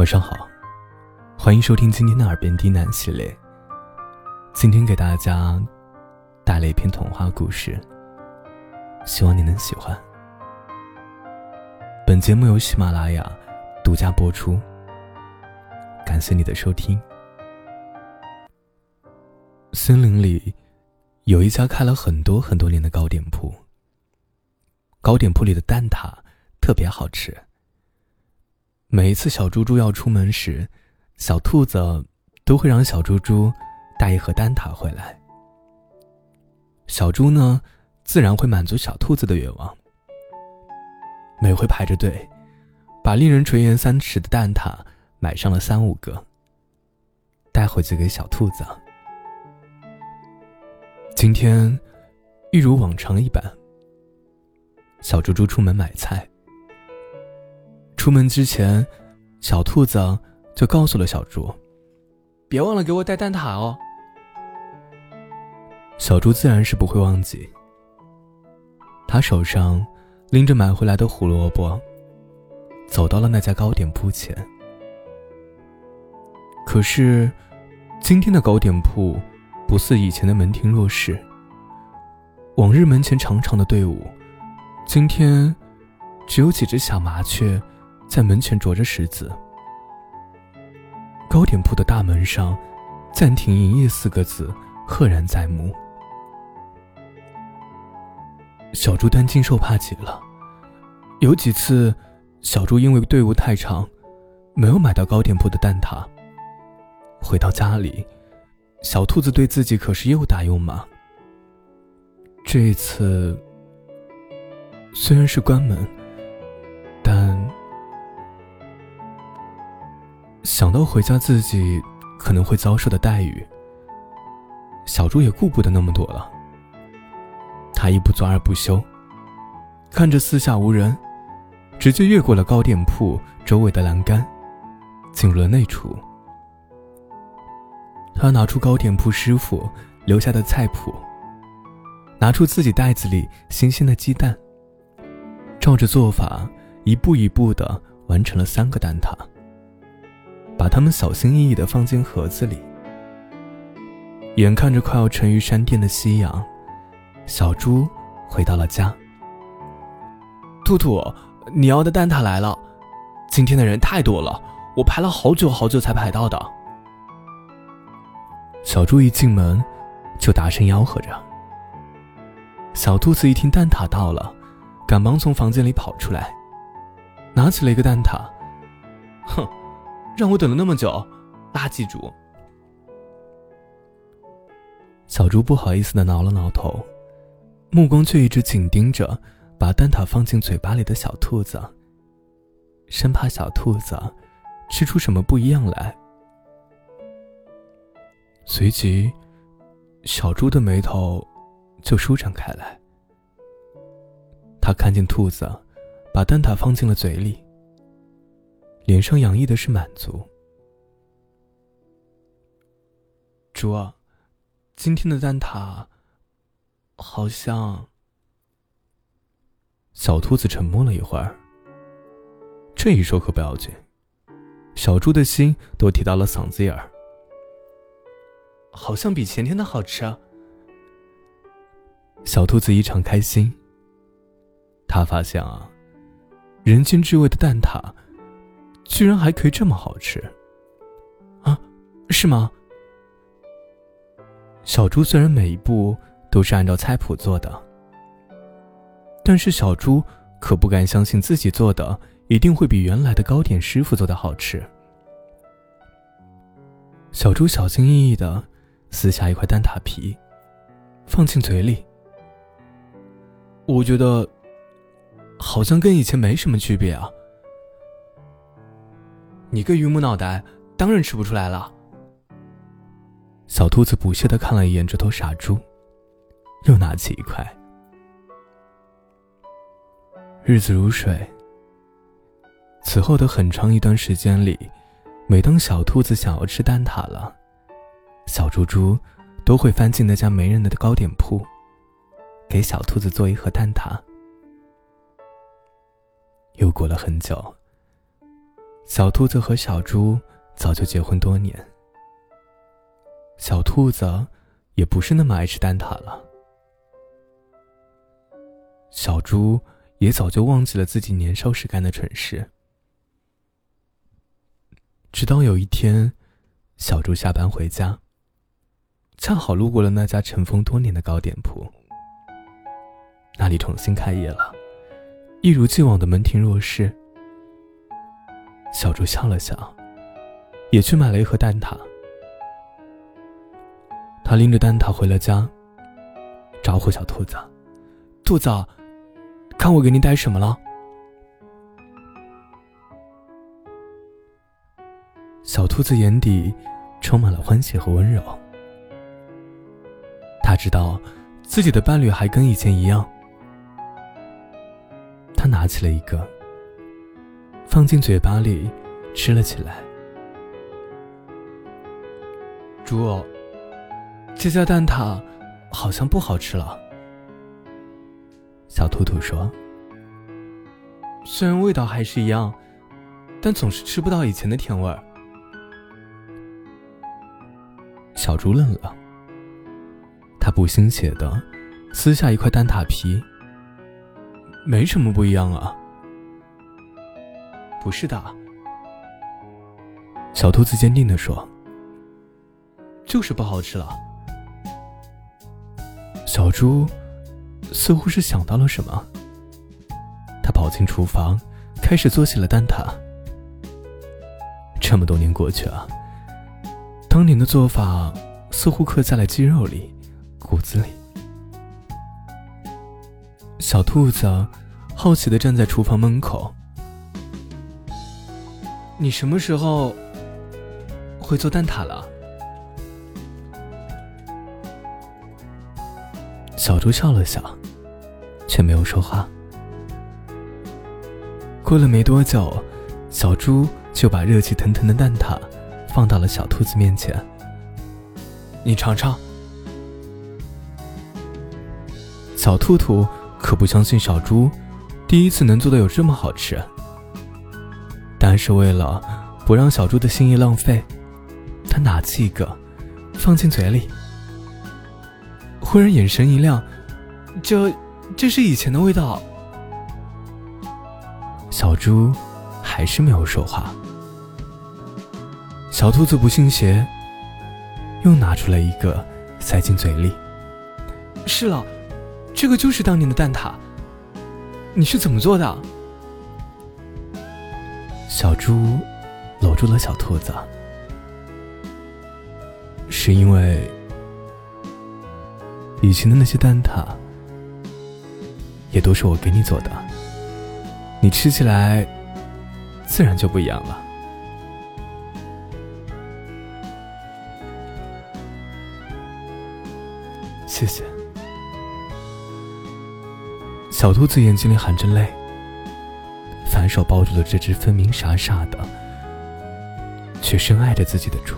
晚上好，欢迎收听今天的耳边低喃系列。今天给大家带来一篇童话故事，希望你能喜欢。本节目由喜马拉雅独家播出，感谢你的收听。森林里有一家开了很多很多年的糕点铺，糕点铺里的蛋挞特别好吃。每一次小猪猪要出门时，小兔子都会让小猪猪带一盒蛋挞回来。小猪呢，自然会满足小兔子的愿望。每回排着队，把令人垂涎三尺的蛋挞买上了三五个，带回去给小兔子。今天，一如往常一般，小猪猪出门买菜。出门之前，小兔子就告诉了小猪：“别忘了给我带蛋挞哦。”小猪自然是不会忘记。他手上拎着买回来的胡萝卜，走到了那家糕点铺前。可是，今天的糕点铺不似以前的门庭若市。往日门前长长的队伍，今天只有几只小麻雀。在门前着着石子，糕点铺的大门上“暂停营业”四个字赫然在目。小猪担惊受怕极了，有几次，小猪因为队伍太长，没有买到糕点铺的蛋挞。回到家里，小兔子对自己可是又打又骂。这一次，虽然是关门。想到回家自己可能会遭受的待遇，小猪也顾不得那么多了。他一不做二不休，看着四下无人，直接越过了糕点铺周围的栏杆，进入了内厨。他拿出糕点铺师傅留下的菜谱，拿出自己袋子里新鲜的鸡蛋，照着做法一步一步的完成了三个蛋挞。把它们小心翼翼地放进盒子里。眼看着快要沉于山巅的夕阳，小猪回到了家。兔兔，你要的蛋挞来了。今天的人太多了，我排了好久好久才排到的。小猪一进门，就大声吆喝着。小兔子一听蛋挞到了，赶忙从房间里跑出来，拿起了一个蛋挞。哼。让我等了那么久，垃圾猪！小猪不好意思的挠了挠头，目光却一直紧盯着把蛋挞放进嘴巴里的小兔子，生怕小兔子吃出什么不一样来。随即，小猪的眉头就舒展开来。他看见兔子把蛋挞放进了嘴里。脸上洋溢的是满足。猪，今天的蛋挞好像……小兔子沉默了一会儿。这一说可不要紧，小猪的心都提到了嗓子眼儿。好像比前天的好吃。啊小兔子异常开心。他发现啊，人间至味的蛋挞。居然还可以这么好吃，啊，是吗？小猪虽然每一步都是按照菜谱做的，但是小猪可不敢相信自己做的一定会比原来的糕点师傅做的好吃。小猪小心翼翼的撕下一块蛋挞皮，放进嘴里。我觉得，好像跟以前没什么区别啊。你个榆木脑袋，当然吃不出来了。小兔子不屑的看了一眼这头傻猪，又拿起一块。日子如水。此后的很长一段时间里，每当小兔子想要吃蛋挞了，小猪猪都会翻进那家没人的糕点铺，给小兔子做一盒蛋挞。又过了很久。小兔子和小猪早就结婚多年，小兔子也不是那么爱吃蛋挞了。小猪也早就忘记了自己年少时干的蠢事。直到有一天，小猪下班回家，恰好路过了那家尘封多年的糕点铺。那里重新开业了，一如既往的门庭若市。小猪笑了笑，也去买了一盒蛋挞。他拎着蛋挞回了家，招呼小兔子：“兔子。”看我给你带什么了？小兔子眼底充满了欢喜和温柔。他知道自己的伴侣还跟以前一样。他拿起了一个，放进嘴巴里吃了起来。猪，这家蛋挞好像不好吃了。小兔兔说：“虽然味道还是一样，但总是吃不到以前的甜味儿。”小猪愣了，他不心血的撕下一块蛋挞皮，没什么不一样啊。不是的，小兔子坚定的说：“就是不好吃了。”小猪。似乎是想到了什么，他跑进厨房，开始做起了蛋挞。这么多年过去了，当年的做法似乎刻在了肌肉里、骨子里。小兔子好奇的站在厨房门口：“你什么时候会做蛋挞了？”小猪笑了笑。却没有说话。过了没多久，小猪就把热气腾腾的蛋挞放到了小兔子面前。你尝尝。小兔兔可不相信小猪第一次能做的有这么好吃，是为了不让小猪的心意浪费，他拿起一个放进嘴里，忽然眼神一亮，这。这是以前的味道。小猪还是没有说话。小兔子不信邪，又拿出来一个，塞进嘴里。是了，这个就是当年的蛋挞。你是怎么做的？小猪搂住了小兔子。是因为以前的那些蛋挞。也都是我给你做的，你吃起来自然就不一样了。谢谢。小兔子眼睛里含着泪，手抱住了这只分明傻傻的，却深爱着自己的猪。